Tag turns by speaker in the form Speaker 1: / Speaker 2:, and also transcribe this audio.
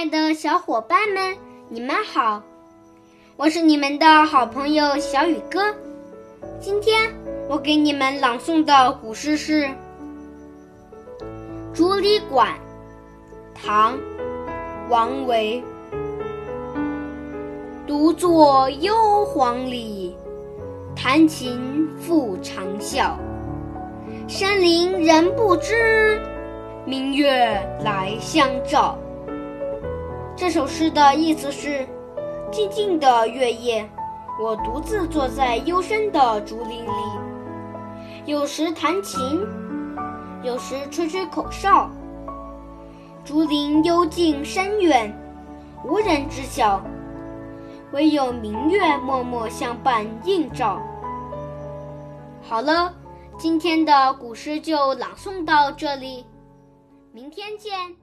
Speaker 1: 爱的小伙伴们，你们好！我是你们的好朋友小雨哥。今天我给你们朗诵的古诗是《竹里馆》，唐·王维。独坐幽篁里，弹琴复长啸。深林人不知，明月来相照。这首诗的意思是：静静的月夜，我独自坐在幽深的竹林里，有时弹琴，有时吹吹口哨。竹林幽静深远，无人知晓。唯有明月默默相伴映照。好了，今天的古诗就朗诵到这里，明天见。